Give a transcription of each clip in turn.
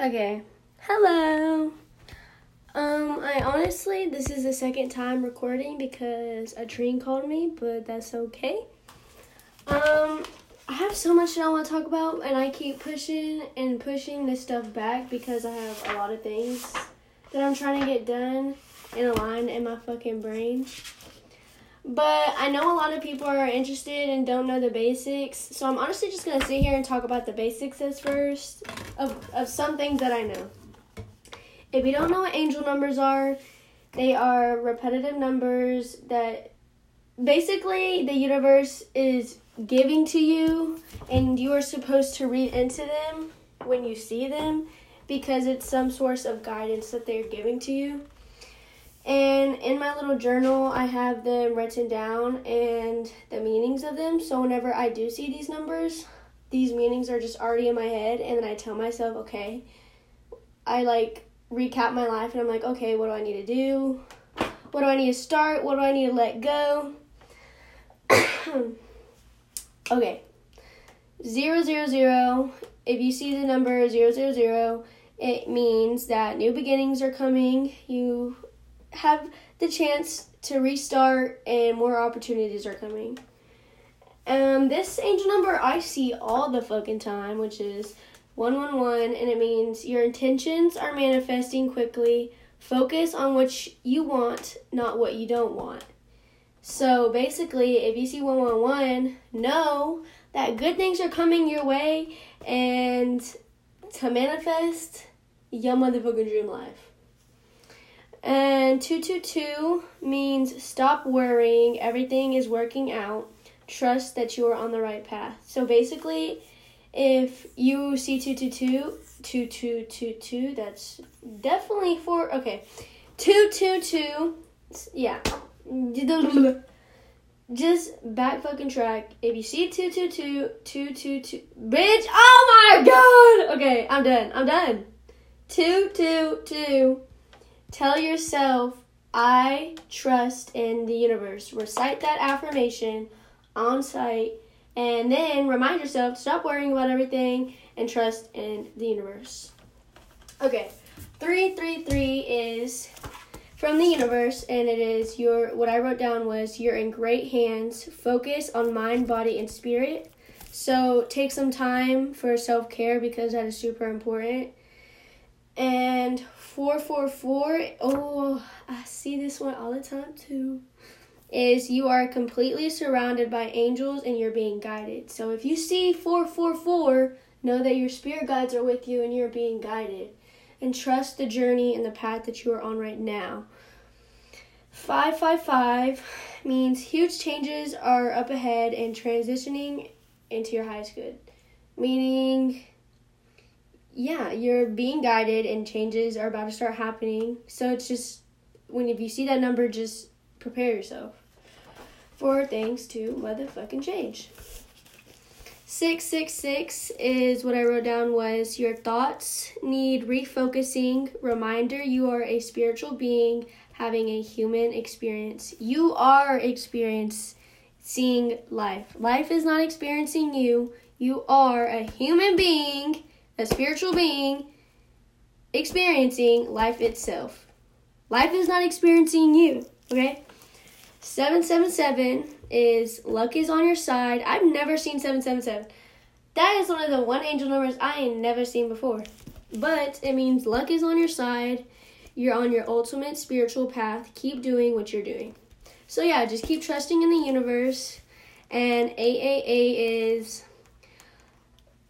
Okay. Hello. Um, I honestly, this is the second time recording because a train called me, but that's okay. Um, I have so much that I want to talk about, and I keep pushing and pushing this stuff back because I have a lot of things that I'm trying to get done and aligned in my fucking brain. But I know a lot of people are interested and don't know the basics, so I'm honestly just gonna sit here and talk about the basics as first of, of some things that I know. If you don't know what angel numbers are, they are repetitive numbers that basically the universe is giving to you, and you are supposed to read into them when you see them because it's some source of guidance that they're giving to you. And in my little journal, I have them written down and the meanings of them. So whenever I do see these numbers, these meanings are just already in my head. And then I tell myself, okay, I like recap my life and I'm like, okay, what do I need to do? What do I need to start? What do I need to let go? okay. Zero, zero, zero. If you see the number zero, zero, zero, it means that new beginnings are coming. You have the chance to restart and more opportunities are coming. Um, this angel number I see all the fucking time, which is 111, and it means your intentions are manifesting quickly. Focus on what you want, not what you don't want. So basically, if you see 111, know that good things are coming your way and to manifest your motherfucking dream life. And 222 means stop worrying, everything is working out. Trust that you are on the right path. So basically, if you see 222, 2222, that's definitely for, okay, 222, yeah. Just back fucking track. If you see 222, 222, bitch, oh my god! Okay, I'm done, I'm done. 222. Tell yourself, I trust in the universe. Recite that affirmation on site, and then remind yourself to stop worrying about everything and trust in the universe. Okay, 333 is from the universe, and it is your what I wrote down was you're in great hands. Focus on mind, body, and spirit. So take some time for self care because that is super important. And 444, oh, I see this one all the time too, is you are completely surrounded by angels and you're being guided. So if you see 444, know that your spirit guides are with you and you're being guided. And trust the journey and the path that you are on right now. 555 means huge changes are up ahead and transitioning into your highest good. Meaning, yeah, you're being guided and changes are about to start happening. So it's just when if you see that number, just prepare yourself for things to motherfucking change. 666 is what I wrote down was your thoughts need refocusing. Reminder you are a spiritual being having a human experience. You are experiencing life. Life is not experiencing you. You are a human being a spiritual being experiencing life itself. Life is not experiencing you, okay? 777 is luck is on your side. I've never seen 777. That is one of the one angel numbers I ain't never seen before. But it means luck is on your side. You're on your ultimate spiritual path. Keep doing what you're doing. So yeah, just keep trusting in the universe. And 888 is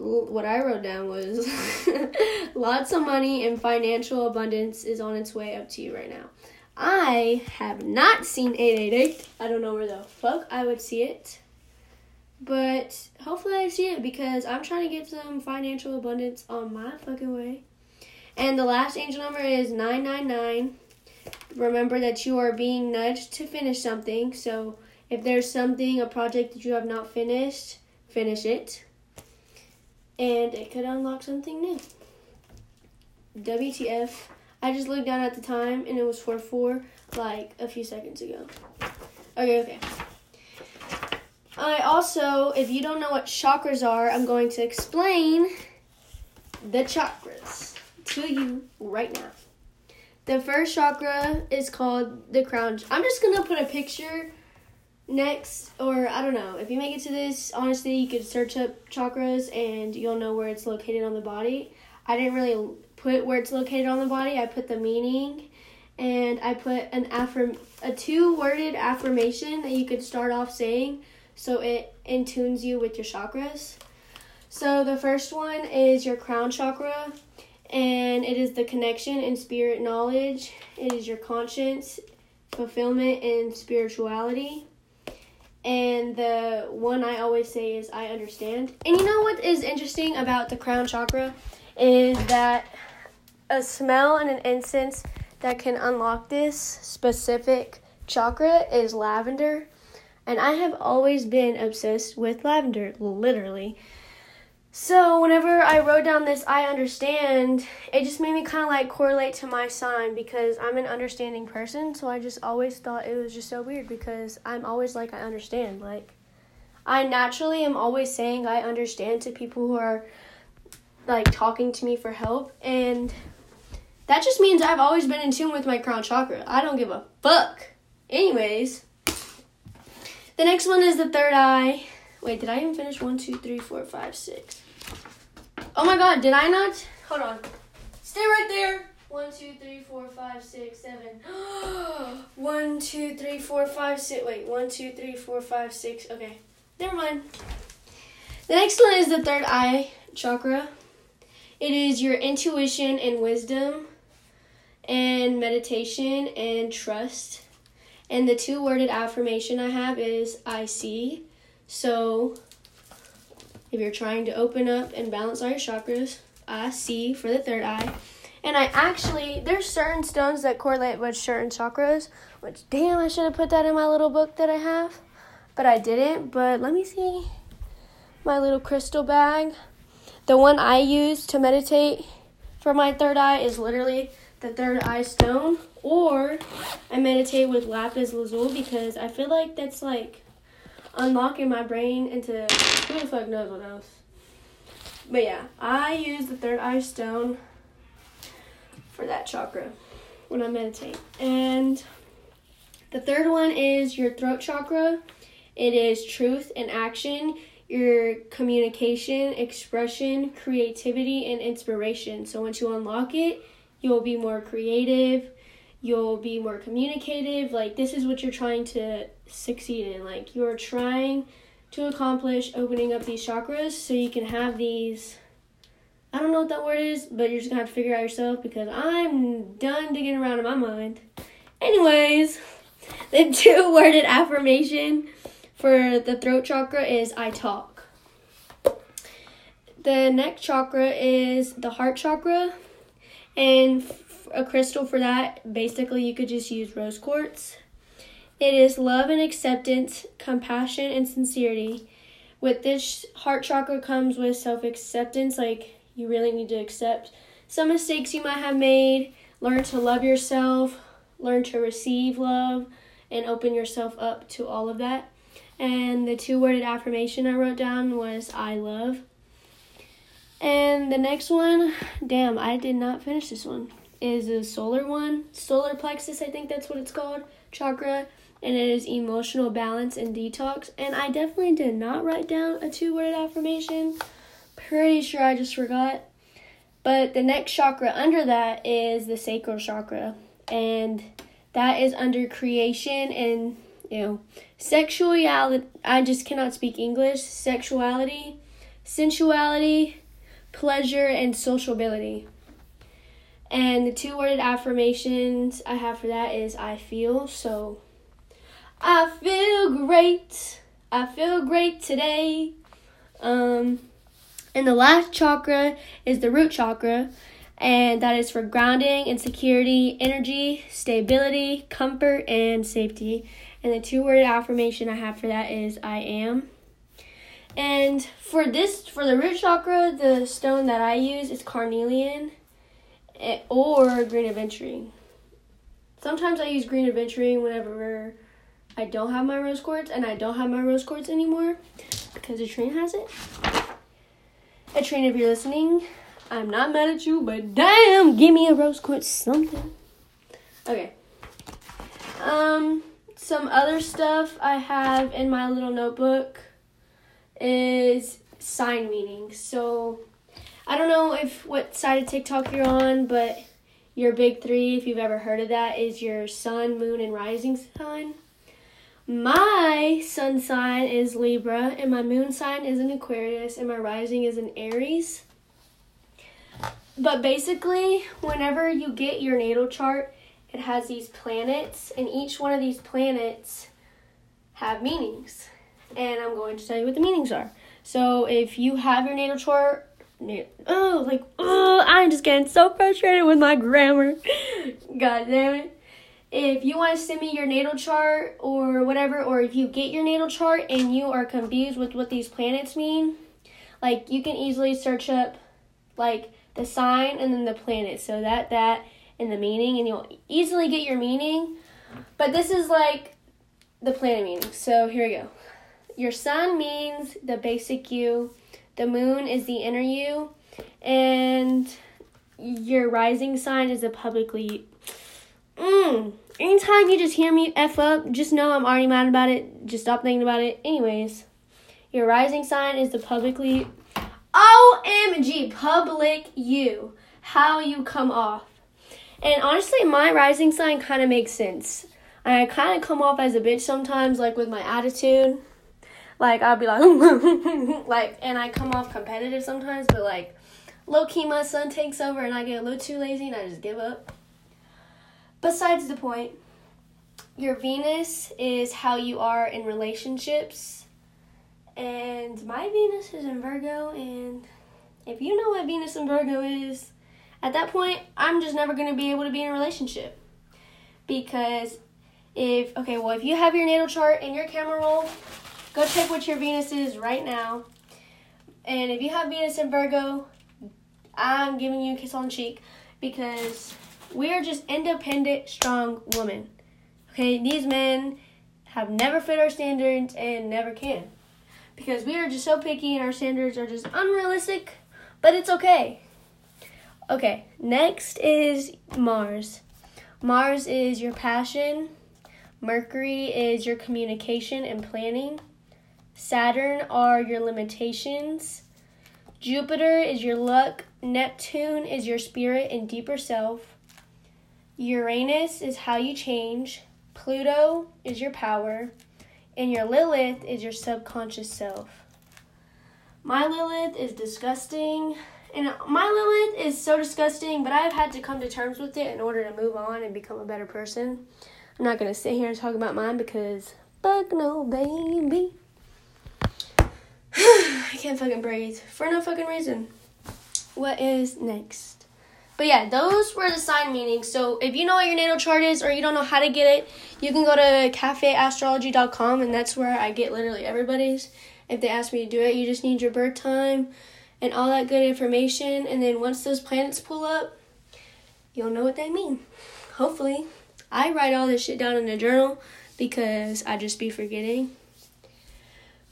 what I wrote down was lots of money and financial abundance is on its way up to you right now. I have not seen 888. I don't know where the fuck I would see it. But hopefully I see it because I'm trying to get some financial abundance on my fucking way. And the last angel number is 999. Remember that you are being nudged to finish something. So if there's something, a project that you have not finished, finish it and it could unlock something new. WTF. I just looked down at the time and it was 4 4 like a few seconds ago. Okay, okay. I also, if you don't know what chakras are, I'm going to explain the chakras. to you right now. The first chakra is called the crown. I'm just gonna put a picture next, or I don't know. If you make it to this, honestly, you could search up chakras and you'll know where it's located on the body. I didn't really put where it's located on the body. I put the meaning, and I put an affirm a two worded affirmation that you could start off saying, so it in tunes you with your chakras. So the first one is your crown chakra and it is the connection and spirit knowledge. It is your conscience, fulfillment, and spirituality. And the one I always say is I understand. And you know what is interesting about the crown chakra is that a smell and an incense that can unlock this specific chakra is lavender. And I have always been obsessed with lavender, literally. So whenever I wrote down this I understand, it just made me kind of like correlate to my sign because I'm an understanding person, so I just always thought it was just so weird because I'm always like I understand. Like I naturally am always saying I understand to people who are like talking to me for help and that just means I've always been in tune with my crown chakra. I don't give a fuck. Anyways, the next one is the third eye. Wait, did I even finish? One, two, three, four, five, six. Oh my god, did I not? Hold on. Stay right there. One, two, three, four, five, six, seven. one, two, three, four, five, six. Wait, one, two, three, four, five, six. Okay, never mind. The next one is the third eye chakra. It is your intuition and wisdom, and meditation and trust. And the two worded affirmation I have is I see. So, if you're trying to open up and balance all your chakras, I see for the third eye. And I actually, there's certain stones that correlate with certain chakras, which, damn, I should have put that in my little book that I have. But I didn't. But let me see my little crystal bag. The one I use to meditate for my third eye is literally the third eye stone. Or I meditate with lapis lazuli because I feel like that's like unlocking my brain into who the fuck knows what else. But yeah, I use the third eye stone for that chakra when I meditate. And the third one is your throat chakra. It is truth and action, your communication, expression, creativity, and inspiration. So once you unlock it, you'll be more creative, you'll be more communicative. Like, this is what you're trying to succeed in. Like, you're trying to accomplish opening up these chakras so you can have these. I don't know what that word is, but you're just gonna have to figure out yourself because I'm done digging around in my mind. Anyways, the two worded affirmation for the throat chakra is I talk. The neck chakra is the heart chakra, and a crystal for that, basically, you could just use rose quartz. It is love and acceptance, compassion and sincerity. With this heart chakra comes with self acceptance, like you really need to accept some mistakes you might have made, learn to love yourself, learn to receive love, and open yourself up to all of that. And the two worded affirmation I wrote down was I love. And the next one, damn, I did not finish this one is a solar one, solar plexus, I think that's what it's called, chakra, and it is emotional balance and detox. And I definitely did not write down a two word affirmation. Pretty sure I just forgot. But the next chakra under that is the sacral chakra, and that is under creation and you know sexuality. I just cannot speak English. Sexuality, sensuality, pleasure, and sociability. And the two worded affirmations I have for that is I feel. So I feel great. I feel great today. Um and the last chakra is the root chakra, and that is for grounding and security, energy, stability, comfort, and safety. And the two worded affirmation I have for that is I am. And for this, for the root chakra, the stone that I use is carnelian or green aventurine. Sometimes I use green aventurine whenever I don't have my rose quartz, and I don't have my rose quartz anymore because the train has it. A train, if you're listening, I'm not mad at you, but damn, give me a rose quartz something. Okay. Um, some other stuff I have in my little notebook is sign meanings. So I don't know if what side of TikTok you're on, but your big three, if you've ever heard of that, is your sun, moon, and rising sign. My sun sign is Libra, and my moon sign is an Aquarius, and my rising is an Aries. But basically, whenever you get your natal chart, it has these planets, and each one of these planets have meanings. And I'm going to tell you what the meanings are. So if you have your natal chart, oh, like, oh, I'm just getting so frustrated with my grammar. God damn it. If you want to send me your natal chart or whatever, or if you get your natal chart and you are confused with what these planets mean, like you can easily search up like the sign and then the planet. So that, that, and the meaning, and you'll easily get your meaning. But this is like the planet meaning. So here we go. Your sun means the basic you, the moon is the inner you, and your rising sign is the publicly. Mm, anytime you just hear me F up, just know I'm already mad about it. Just stop thinking about it. Anyways, your rising sign is the publicly. OMG, public you. How you come off. And honestly, my rising sign kind of makes sense. I kind of come off as a bitch sometimes, like with my attitude. Like I'll be like, like, and I come off competitive sometimes, but like, low key, my sun takes over, and I get a little too lazy, and I just give up. Besides the point, your Venus is how you are in relationships, and my Venus is in Virgo, and if you know what Venus in Virgo is, at that point, I'm just never going to be able to be in a relationship. Because if, okay, well, if you have your natal chart and your camera roll, Go check what your Venus is right now. And if you have Venus in Virgo, I'm giving you a kiss on the cheek because we are just independent, strong women. Okay, these men have never fit our standards and never can. Because we are just so picky and our standards are just unrealistic, but it's okay. Okay, next is Mars. Mars is your passion. Mercury is your communication and planning. Saturn are your limitations. Jupiter is your luck. Neptune is your spirit and deeper self. Uranus is how you change. Pluto is your power. And your Lilith is your subconscious self. My Lilith is disgusting. And my Lilith is so disgusting, but I've had to come to terms with it in order to move on and become a better person. I'm not going to sit here and talk about mine because fuck no, baby. I can't fucking breathe for no fucking reason. What is next? But yeah, those were the sign meanings. So if you know what your natal chart is or you don't know how to get it, you can go to cafeastrology.com and that's where I get literally everybody's. If they ask me to do it, you just need your birth time and all that good information. And then once those planets pull up, you'll know what they mean. Hopefully. I write all this shit down in a journal because I just be forgetting.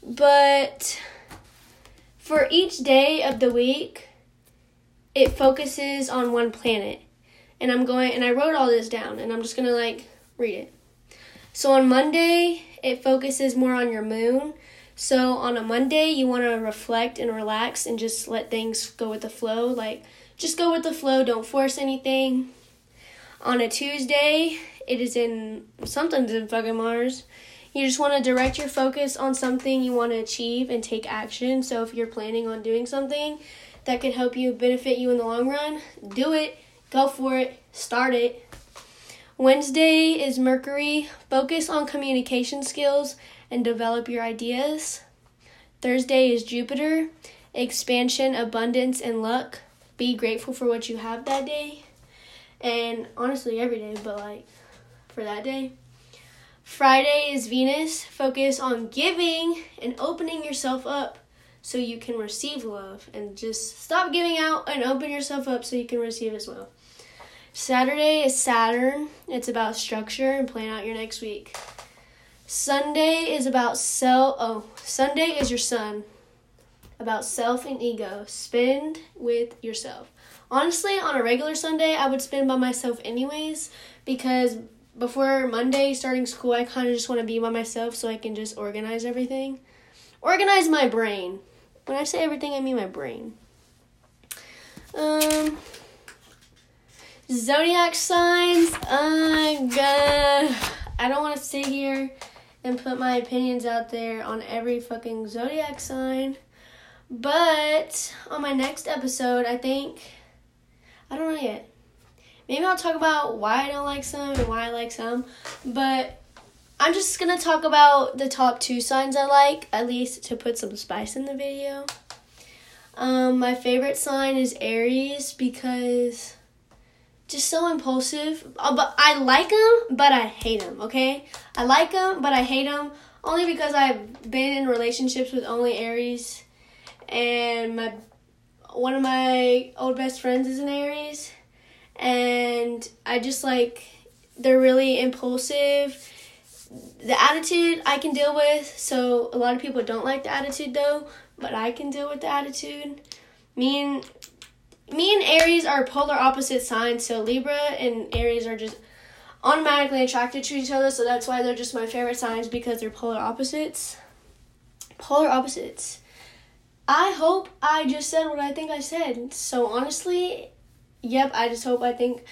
But for each day of the week, it focuses on one planet. And I'm going, and I wrote all this down, and I'm just gonna like read it. So on Monday, it focuses more on your moon. So on a Monday, you want to reflect and relax and just let things go with the flow. Like, just go with the flow, don't force anything. On a Tuesday, it is in something's in fucking Mars. You just want to direct your focus on something you want to achieve and take action. So if you're planning on doing something that could help you benefit you in the long run, do it, go for it, start it. Wednesday is Mercury. Focus on communication skills and develop your ideas. Thursday is Jupiter. Expansion, abundance, and luck. Be grateful for what you have that day. And honestly, every day, but like for that day. Friday is Venus. Focus on giving and opening yourself up so you can receive love. And just stop giving out and open yourself up so you can receive as well. Saturday is Saturn. It's about structure and plan out your next week. Sunday is about self. Oh, Sunday is your sun. about self and ego. Spend with yourself. Honestly, on a regular Sunday, I would spend by myself anyways because before Monday starting school, I kind of just want to be by myself so I can just organize everything. Organize my brain. When I say everything, I mean my brain. Um, zodiac signs. I'm gonna. I don't want to sit here and put my opinions out there on every fucking zodiac sign. But on my next episode, I think. I don't know yet. Maybe I'll talk about why I don't like some and why I like some. But I'm just gonna talk about the top two signs I like, at least to put some spice in the video. Um, my favorite sign is Aries because just so impulsive. Uh, but I like them, but I hate them. Okay, I like them, but I hate them only because I've been in relationships with only Aries, and my one of my old best friends is an Aries, and I just like they're really impulsive. The attitude I can deal with, so a lot of people don't like the attitude though, but I can deal with the attitude. Me and me and Aries are polar opposite signs, so Libra and Aries are just automatically attracted to each other, so that's why they're just my favorite signs because they're polar opposites. Polar opposites. I hope I just said what I think I said. So honestly, yep, I just hope I think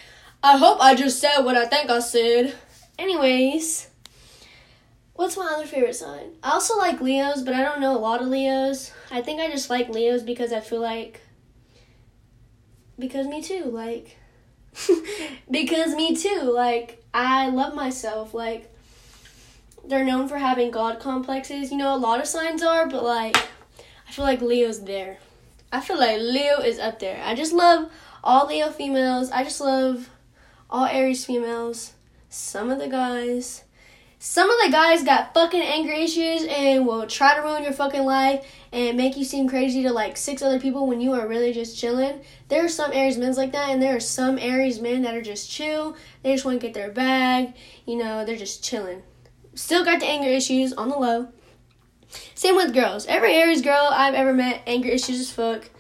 I hope I just said what I think I said. Anyways, what's my other favorite sign? I also like Leos, but I don't know a lot of Leos. I think I just like Leos because I feel like because me too, like because me too, like I love myself, like they're known for having god complexes. You know, a lot of signs are, but like I feel like Leo's there. I feel like Leo is up there. I just love all Leo females. I just love all Aries females. Some of the guys some of the guys got fucking anger issues and will try to ruin your fucking life and make you seem crazy to like six other people when you are really just chilling. There are some Aries men like that, and there are some Aries men that are just chill. They just want to get their bag. You know, they're just chilling. Still got the anger issues on the low. Same with girls. Every Aries girl I've ever met, anger issues as fuck.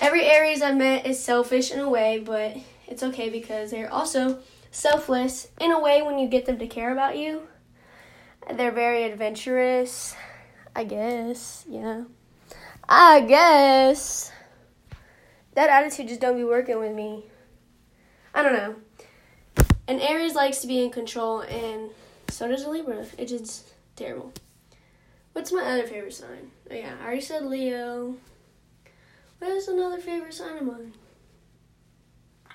Every Aries I've met is selfish in a way, but it's okay because they're also selfless in a way when you get them to care about you. They're very adventurous. I guess, yeah. I guess. That attitude just don't be working with me. I don't know. And Aries likes to be in control, and so does a Libra. It's just terrible. What's my other favorite sign? Oh, yeah, I already said Leo. What is another favorite sign of mine?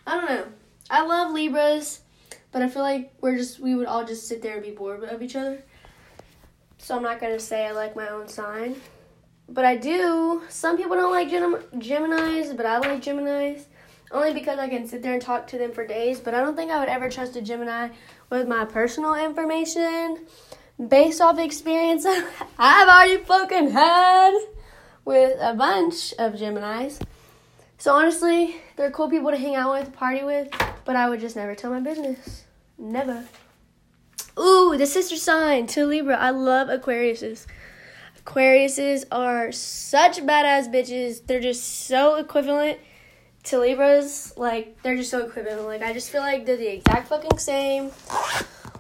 I don't know. I love Libras, but I feel like we're just we would all just sit there and be bored of each other so I'm not to say I like my own sign. But I do. Some people don't like Gem- Geminis, but I like Geminis. Only because I can sit there and talk to them for days. But I don't think I would ever trust a Gemini with my personal information based off experience I've already fucking had with a bunch of Geminis. So honestly, they're cool people to hang out with, party with, but I would just never tell my business. Never. Ooh, the sister sign to Libra. I love Aquariuses. Aquariuses are such badass bitches. They're just so equivalent to Libras. Like, they're just so equivalent. Like, I just feel like they're the exact fucking same.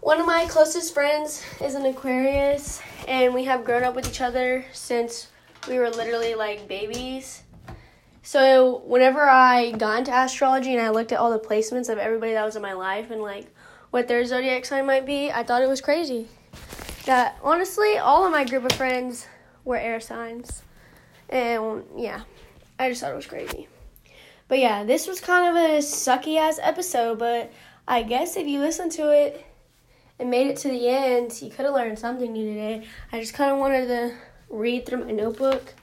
One of my closest friends is an Aquarius, and we have grown up with each other since we were literally like babies. So, whenever I got into astrology and I looked at all the placements of everybody that was in my life and like what their zodiac sign might be, I thought it was crazy. That honestly, all of my group of friends were air signs. And yeah, I just thought it was crazy. But yeah, this was kind of a sucky ass episode, but I guess if you listen to it and made it to the end, you could have learned something new today. I just kind of wanted to read through my notebook.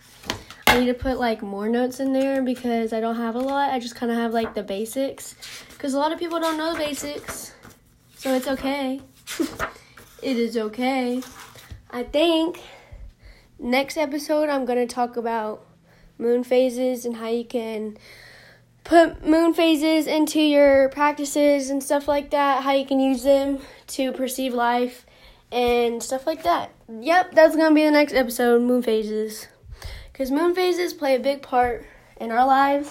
I need to put like more notes in there because I don't have a lot. I just kind of have like the basics because a lot of people don't know the basics. So it's okay. it is okay. I think next episode I'm going to talk about moon phases and how you can put moon phases into your practices and stuff like that, how you can use them to perceive life and stuff like that. Yep, that's going to be the next episode moon phases. Because moon phases play a big part in our lives,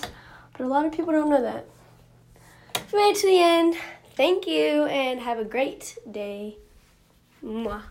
but a lot of people don't know that. If you made it to the end, thank you and have a great day. Mwah.